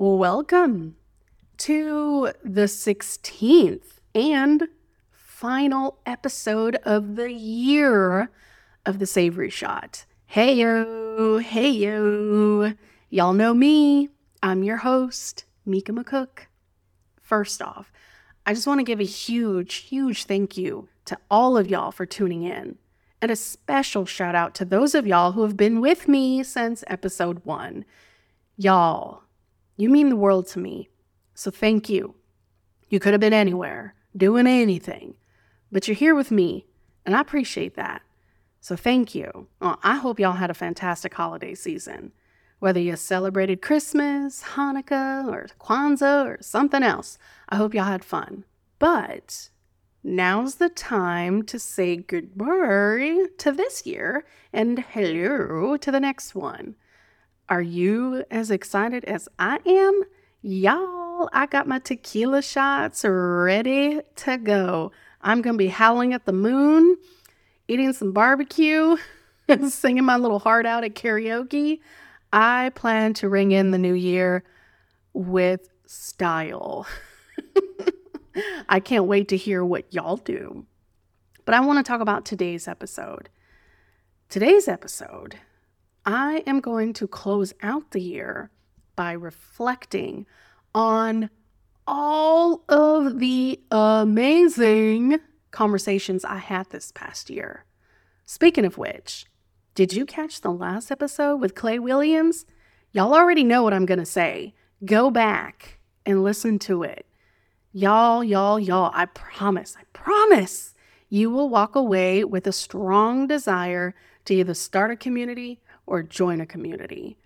Welcome to the 16th and final episode of the year of the Savory Shot. Hey yo, hey yo. Y'all know me. I'm your host, Mica McCook. First off, I just want to give a huge, huge thank you to all of y'all for tuning in. And a special shout out to those of y'all who have been with me since episode one. Y'all, you mean the world to me. So thank you. You could have been anywhere, doing anything, but you're here with me, and I appreciate that. So thank you. Well, I hope y'all had a fantastic holiday season. Whether you celebrated Christmas, Hanukkah, or Kwanzaa, or something else, I hope y'all had fun. But now's the time to say goodbye to this year and hello to the next one. Are you as excited as I am? Y'all, I got my tequila shots ready to go. I'm going to be howling at the moon, eating some barbecue, and singing my little heart out at karaoke. I plan to ring in the new year with style. I can't wait to hear what y'all do. But I want to talk about today's episode. Today's episode, I am going to close out the year by reflecting on all of the amazing conversations I had this past year. Speaking of which, did you catch the last episode with Clay Williams? Y'all already know what I'm going to say. Go back and listen to it. Y'all, y'all, y'all, I promise, I promise you will walk away with a strong desire to either start a community or join a community.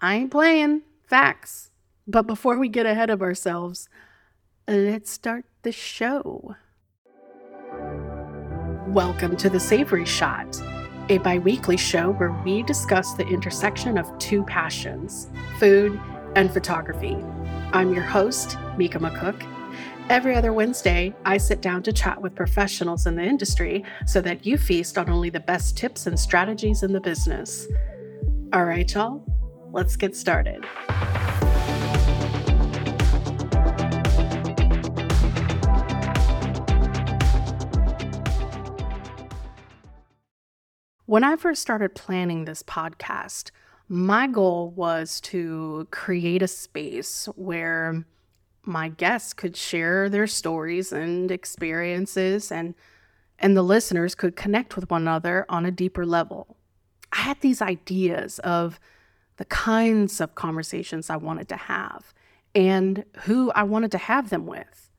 I ain't playing, facts. But before we get ahead of ourselves, let's start the show. Welcome to the Savory Shot, a bi weekly show where we discuss the intersection of two passions food and photography. I'm your host, Mica McCook Every other Wednesday, I sit down to chat with professionals in the industry so that you feast on only the best tips and strategies in the business. All right, y'all, let's get started. When I first started planning this podcast, my goal was to create a space where my guests could share their stories and experiences and and the listeners could connect with one another on a deeper level. I had these ideas of the kinds of conversations I wanted to have and who I wanted to have them with.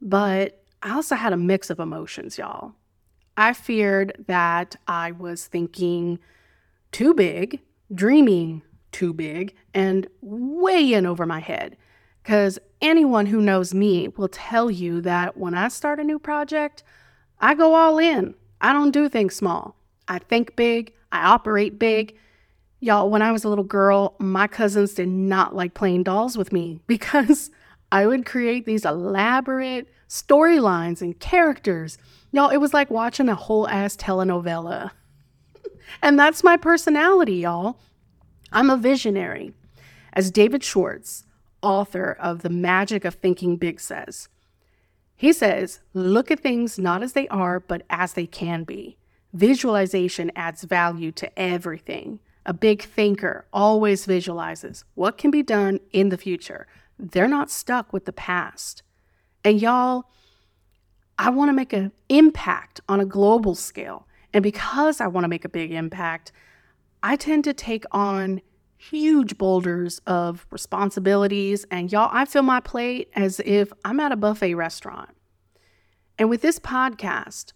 But I also had a mix of emotions, y'all. I feared that I was thinking too big, dreaming too big, and way in over my head. Because anyone who knows me will tell you that when I start a new project, I go all in. I don't do things small. I think big, I operate big. Y'all, when I was a little girl, my cousins did not like playing dolls with me because I would create these elaborate storylines and characters. Y'all, it was like watching a whole ass telenovela. and that's my personality, y'all. I'm a visionary. As David Schwartz, author of The Magic of Thinking Big says. He says, look at things not as they are, but as they can be. Visualization adds value to everything. A big thinker always visualizes what can be done in the future. They're not stuck with the past. And y'all, I want to make an impact on a global scale. And because I want to make a big impact, I tend to take on huge boulders of responsibilities. And y'all, I fill my plate as if I'm at a buffet restaurant. And with this podcast,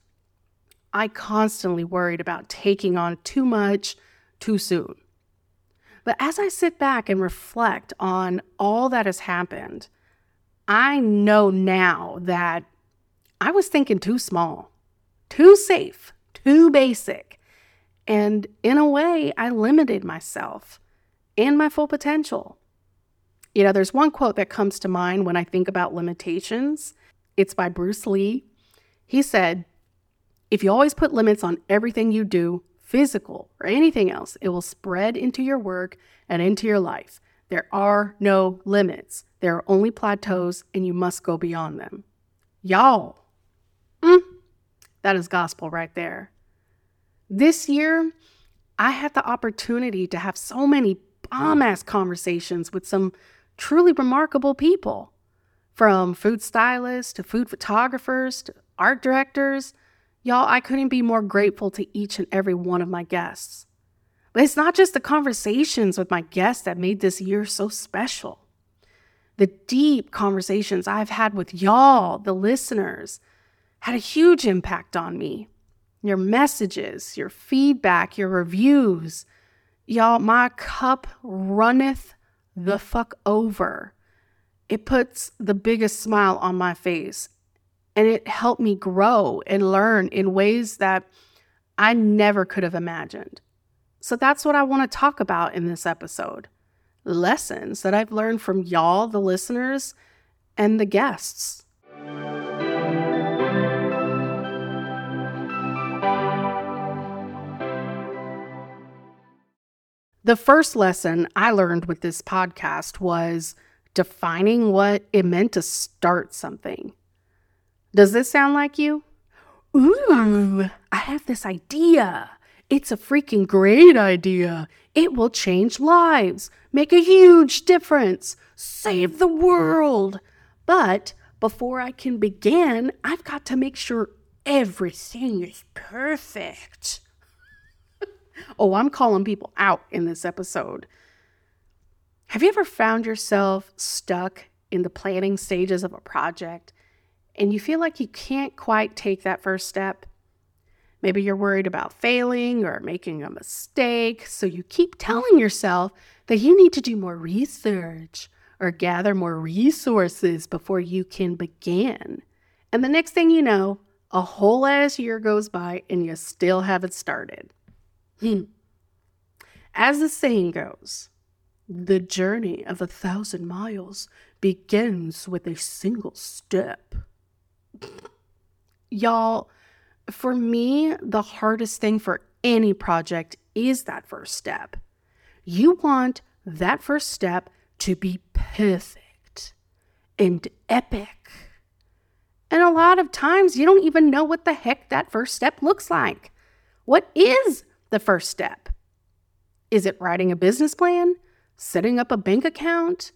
I constantly worried about taking on too much too soon. But as I sit back and reflect on all that has happened, I know now that I was thinking too small, too safe, too basic. And in a way, I limited myself and my full potential. You know, there's one quote that comes to mind when I think about limitations. It's by Bruce Lee. He said, If you always put limits on everything you do, physical or anything else, it will spread into your work and into your life. There are no limits. There are only plateaus, and you must go beyond them. Y'all, mm, that is gospel right there. This year, I had the opportunity to have so many bomb ass conversations with some truly remarkable people from food stylists to food photographers to art directors. Y'all, I couldn't be more grateful to each and every one of my guests. But it's not just the conversations with my guests that made this year so special. The deep conversations I've had with y'all, the listeners, had a huge impact on me. Your messages, your feedback, your reviews. Y'all, my cup runneth the fuck over. It puts the biggest smile on my face and it helped me grow and learn in ways that I never could have imagined. So that's what I want to talk about in this episode lessons that I've learned from y'all, the listeners, and the guests. The first lesson I learned with this podcast was defining what it meant to start something. Does this sound like you? Ooh, I have this idea. It's a freaking great idea. It will change lives, make a huge difference, save the world. But before I can begin, I've got to make sure everything is perfect. oh, I'm calling people out in this episode. Have you ever found yourself stuck in the planning stages of a project and you feel like you can't quite take that first step? Maybe you're worried about failing or making a mistake, so you keep telling yourself that you need to do more research or gather more resources before you can begin. And the next thing you know, a whole ass year goes by and you still haven't started. Hmm. As the saying goes, the journey of a thousand miles begins with a single step. Y'all, for me, the hardest thing for any project is that first step. You want that first step to be perfect and epic. And a lot of times you don't even know what the heck that first step looks like. What is the first step? Is it writing a business plan, setting up a bank account,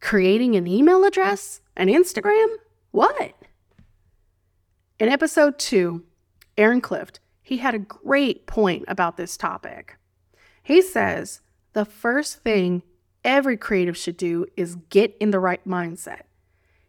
creating an email address, an Instagram? What? In episode two, Aaron Clift, he had a great point about this topic. He says the first thing every creative should do is get in the right mindset.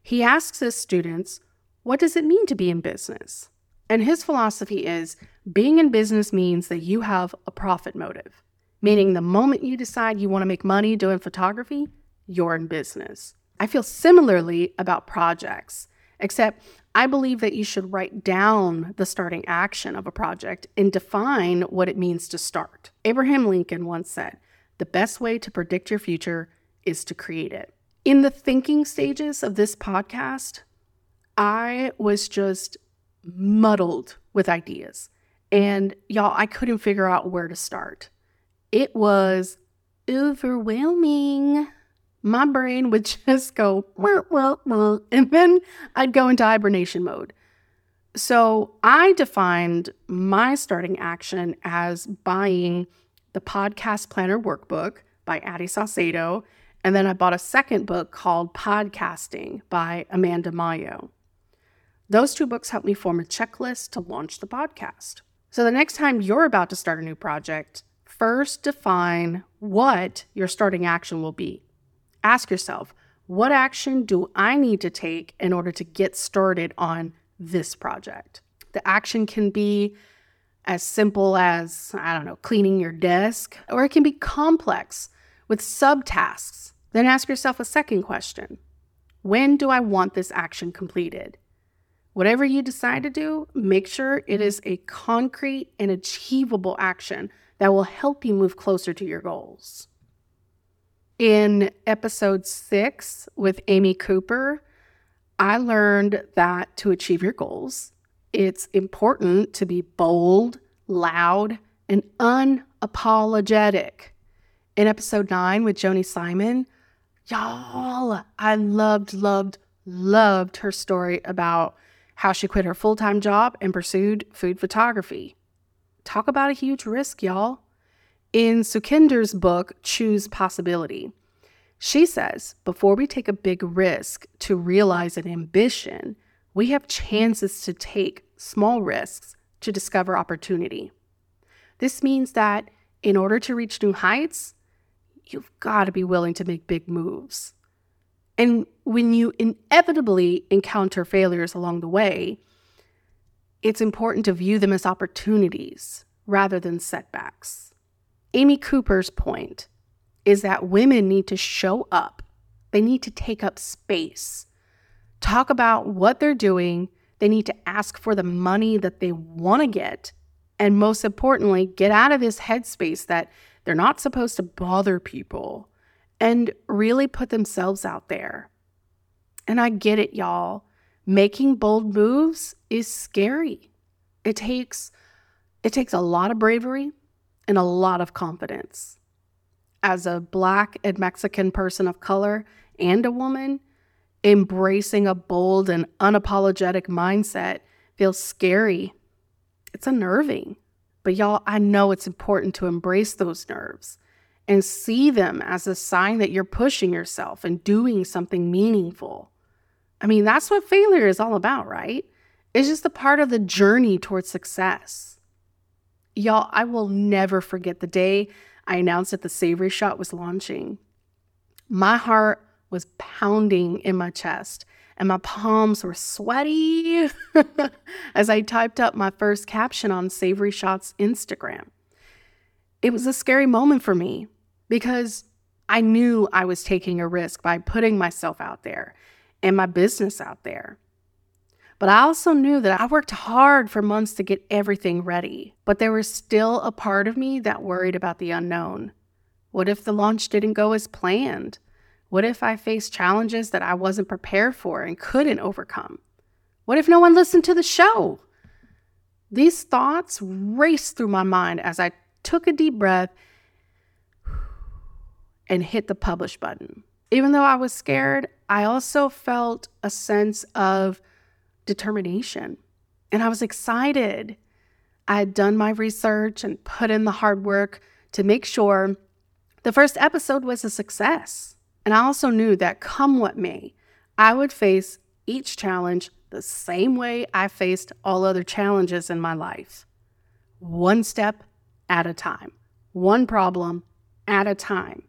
He asks his students, What does it mean to be in business? And his philosophy is being in business means that you have a profit motive, meaning the moment you decide you want to make money doing photography, you're in business. I feel similarly about projects, except I believe that you should write down the starting action of a project and define what it means to start. Abraham Lincoln once said, The best way to predict your future is to create it. In the thinking stages of this podcast, I was just muddled with ideas. And y'all, I couldn't figure out where to start. It was overwhelming my brain would just go, well, well, well, and then I'd go into hibernation mode. So I defined my starting action as buying the Podcast Planner Workbook by Adi Saucedo. And then I bought a second book called Podcasting by Amanda Mayo. Those two books helped me form a checklist to launch the podcast. So the next time you're about to start a new project, first define what your starting action will be. Ask yourself, what action do I need to take in order to get started on this project? The action can be as simple as, I don't know, cleaning your desk, or it can be complex with subtasks. Then ask yourself a second question When do I want this action completed? Whatever you decide to do, make sure it is a concrete and achievable action that will help you move closer to your goals. In episode six with Amy Cooper, I learned that to achieve your goals, it's important to be bold, loud, and unapologetic. In episode nine with Joni Simon, Y'all, I loved, loved, loved her story about how she quit her full time job and pursued food photography. Talk about a huge risk, y'all. In Sukhinder's book, Choose Possibility, she says before we take a big risk to realize an ambition, we have chances to take small risks to discover opportunity. This means that in order to reach new heights, you've got to be willing to make big moves. And when you inevitably encounter failures along the way, it's important to view them as opportunities rather than setbacks. Amy Cooper's point is that women need to show up, they need to take up space, talk about what they're doing, they need to ask for the money that they want to get, and most importantly, get out of this headspace that they're not supposed to bother people and really put themselves out there. And I get it, y'all. Making bold moves is scary. It takes it takes a lot of bravery and a lot of confidence. As a black and Mexican person of color and a woman, embracing a bold and unapologetic mindset feels scary. It's unnerving. But y'all, I know it's important to embrace those nerves and see them as a sign that you're pushing yourself and doing something meaningful. I mean, that's what failure is all about, right? It's just a part of the journey towards success. Y'all, I will never forget the day I announced that the Savory Shot was launching. My heart was pounding in my chest and my palms were sweaty as I typed up my first caption on Savory Shot's Instagram. It was a scary moment for me because I knew I was taking a risk by putting myself out there and my business out there. But I also knew that I worked hard for months to get everything ready. But there was still a part of me that worried about the unknown. What if the launch didn't go as planned? What if I faced challenges that I wasn't prepared for and couldn't overcome? What if no one listened to the show? These thoughts raced through my mind as I took a deep breath and hit the publish button. Even though I was scared, I also felt a sense of determination and I was excited. I had done my research and put in the hard work to make sure the first episode was a success. And I also knew that come what may, I would face each challenge the same way I faced all other challenges in my life one step at a time, one problem at a time.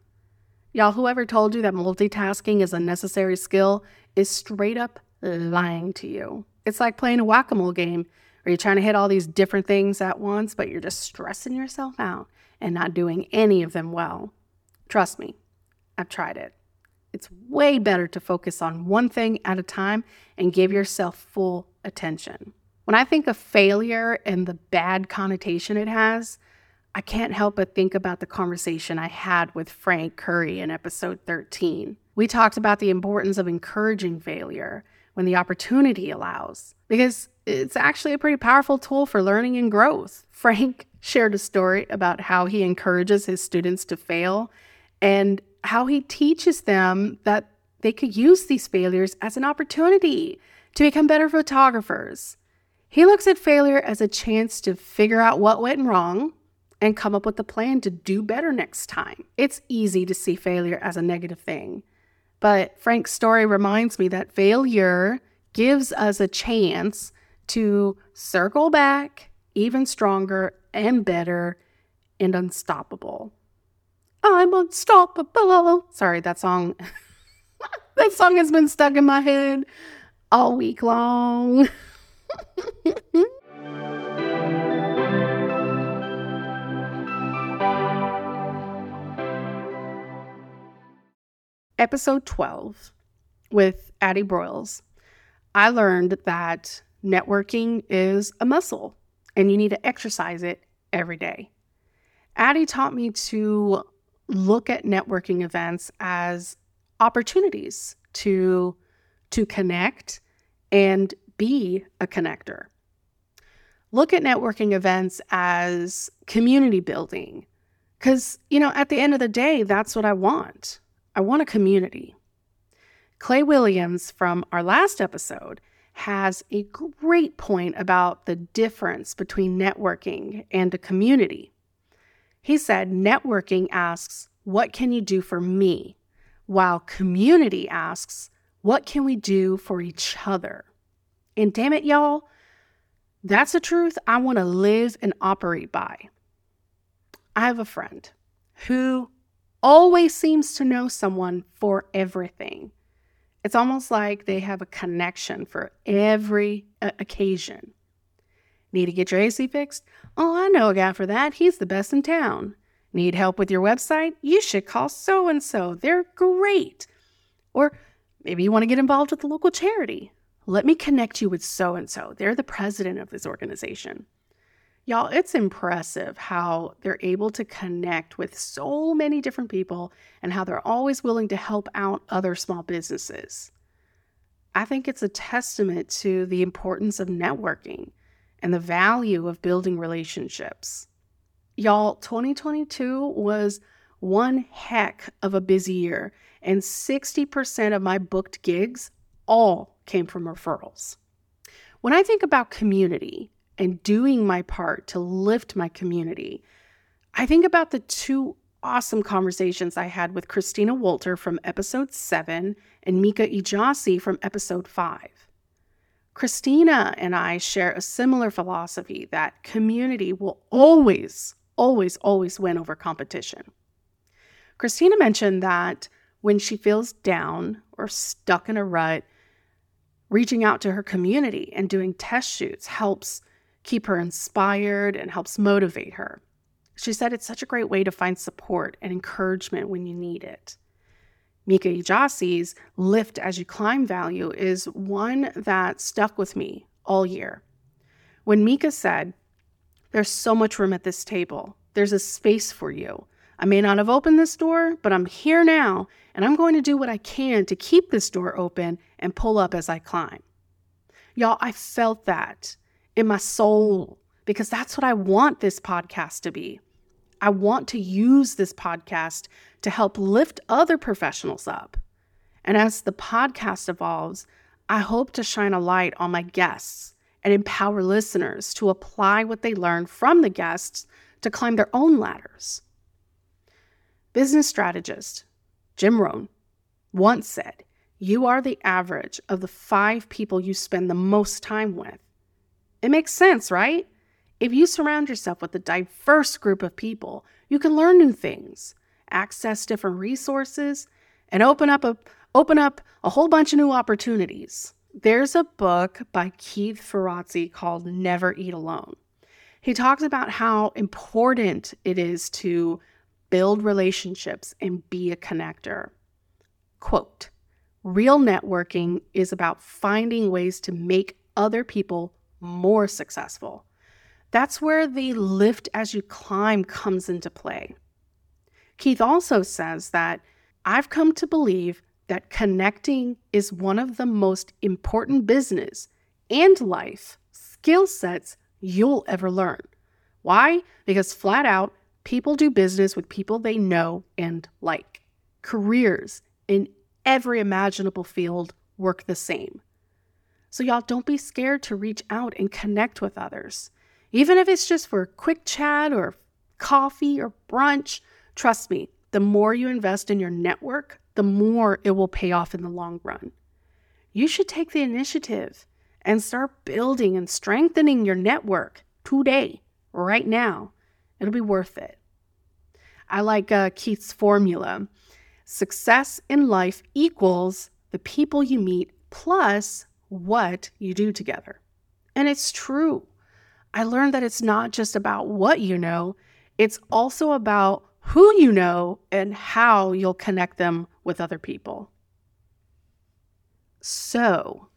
Y'all, whoever told you that multitasking is a necessary skill is straight up lying to you. It's like playing a whack a mole game where you're trying to hit all these different things at once, but you're just stressing yourself out and not doing any of them well. Trust me, I've tried it. It's way better to focus on one thing at a time and give yourself full attention. When I think of failure and the bad connotation it has, I can't help but think about the conversation I had with Frank Curry in episode 13. We talked about the importance of encouraging failure when the opportunity allows, because it's actually a pretty powerful tool for learning and growth. Frank shared a story about how he encourages his students to fail and how he teaches them that they could use these failures as an opportunity to become better photographers. He looks at failure as a chance to figure out what went wrong and come up with a plan to do better next time. It's easy to see failure as a negative thing, but Frank's story reminds me that failure gives us a chance to circle back even stronger and better and unstoppable. I'm unstoppable. Sorry, that song. that song has been stuck in my head all week long. Episode 12 with Addie Broyles. I learned that networking is a muscle and you need to exercise it every day. Addie taught me to look at networking events as opportunities to to connect and be a connector. Look at networking events as community building cuz you know at the end of the day that's what I want. I want a community. Clay Williams from our last episode has a great point about the difference between networking and a community. He said, Networking asks, What can you do for me? While community asks, What can we do for each other? And damn it, y'all, that's a truth I want to live and operate by. I have a friend who always seems to know someone for everything. It's almost like they have a connection for every uh, occasion. Need to get your AC fixed? Oh, I know a guy for that. He's the best in town. Need help with your website? You should call so and so. They're great. Or maybe you want to get involved with the local charity. Let me connect you with so and so. They're the president of this organization. Y'all, it's impressive how they're able to connect with so many different people and how they're always willing to help out other small businesses. I think it's a testament to the importance of networking and the value of building relationships. Y'all, 2022 was one heck of a busy year, and 60% of my booked gigs all came from referrals. When I think about community and doing my part to lift my community, I think about the two awesome conversations I had with Christina Walter from episode 7 and Mika Ijasi from episode 5. Christina and I share a similar philosophy that community will always, always, always win over competition. Christina mentioned that when she feels down or stuck in a rut, reaching out to her community and doing test shoots helps keep her inspired and helps motivate her. She said it's such a great way to find support and encouragement when you need it. Mika Ijasi's lift as you climb value is one that stuck with me all year. When Mika said, There's so much room at this table, there's a space for you. I may not have opened this door, but I'm here now, and I'm going to do what I can to keep this door open and pull up as I climb. Y'all, I felt that in my soul because that's what I want this podcast to be. I want to use this podcast to help lift other professionals up. And as the podcast evolves, I hope to shine a light on my guests and empower listeners to apply what they learn from the guests to climb their own ladders. Business strategist Jim Rohn once said, You are the average of the five people you spend the most time with. It makes sense, right? If you surround yourself with a diverse group of people, you can learn new things, access different resources, and open up a open up a whole bunch of new opportunities. There's a book by Keith Ferrazzi called Never Eat Alone. He talks about how important it is to build relationships, and be a connector. Quote Real networking is about finding ways to make other people more successful. That's where the lift as you climb comes into play. Keith also says that I've come to believe that connecting is one of the most important business and life skill sets you'll ever learn. Why? Because flat out, People do business with people they know and like. Careers in every imaginable field work the same. So, y'all, don't be scared to reach out and connect with others. Even if it's just for a quick chat or coffee or brunch, trust me, the more you invest in your network, the more it will pay off in the long run. You should take the initiative and start building and strengthening your network today, right now. It'll be worth it. I like uh, Keith's formula success in life equals the people you meet plus what you do together. And it's true. I learned that it's not just about what you know, it's also about who you know and how you'll connect them with other people. So,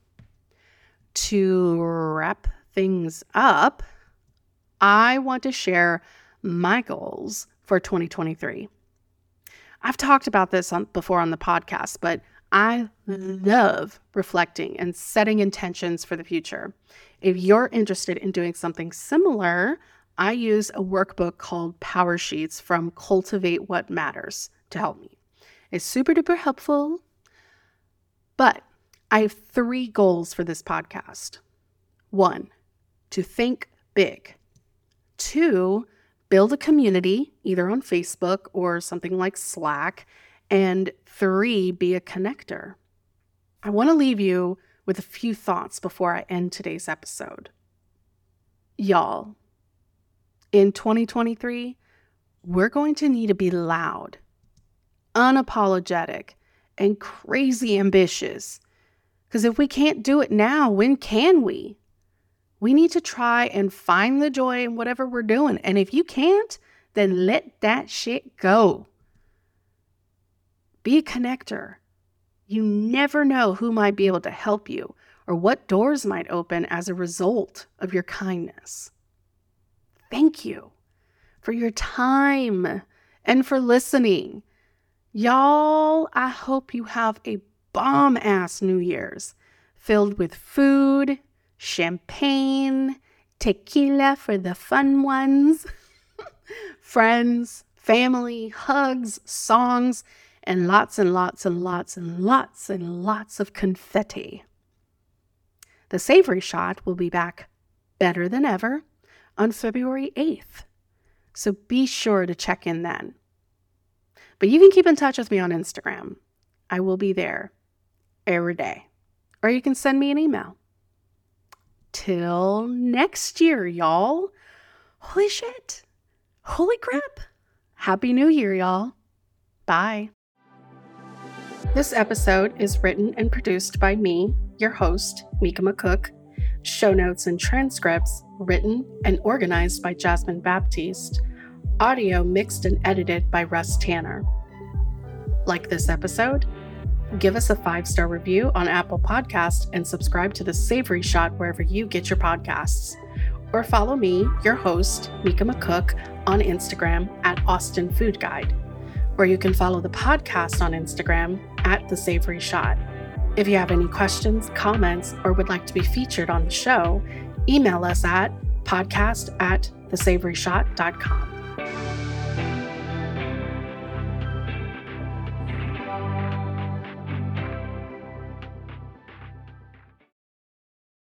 to wrap things up, I want to share my goals for 2023. I've talked about this on, before on the podcast, but I love reflecting and setting intentions for the future. If you're interested in doing something similar, I use a workbook called Power Sheets from Cultivate What Matters to help me. It's super duper helpful. But I have three goals for this podcast one, to think big, two, build a community, either on Facebook or something like Slack, and three, be a connector. I want to leave you with a few thoughts before I end today's episode. Y'all, in 2023, we're going to need to be loud, unapologetic, and crazy ambitious. Because if we can't do it now, when can we? We need to try and find the joy in whatever we're doing. And if you can't, then let that shit go. Be a connector. You never know who might be able to help you or what doors might open as a result of your kindness. Thank you for your time and for listening. Y'all, I hope you have a bomb ass New Year's filled with food champagne, tequila for the fun ones, friends, family, hugs, songs, and lots and lots and lots and lots and lots of confetti. The Savory Shot will be back better than ever on February 8th, so be sure to check in then. But you can keep in touch with me on Instagram. I will be there every day. Or you can send me an email till next year, y'all. Holy shit. Holy crap. Happy New Year, y'all. Bye. This episode is written and produced by me, your host, Mica McCook. Show notes and transcripts written and organized by Jasmine Baptiste. Audio mixed and edited by Russ Tanner. Like this episode? give us a five star review on Apple Podcast and subscribe to the Savory Shot wherever you get your podcasts. Or follow me, your host, Mica McCook, on Instagram at Austin Food Guide. Or you can follow the podcast on Instagram at The Savory Shot. If you have any questions, comments, or would like to be featured on the show, email us at podcast at thesavoryshot.com.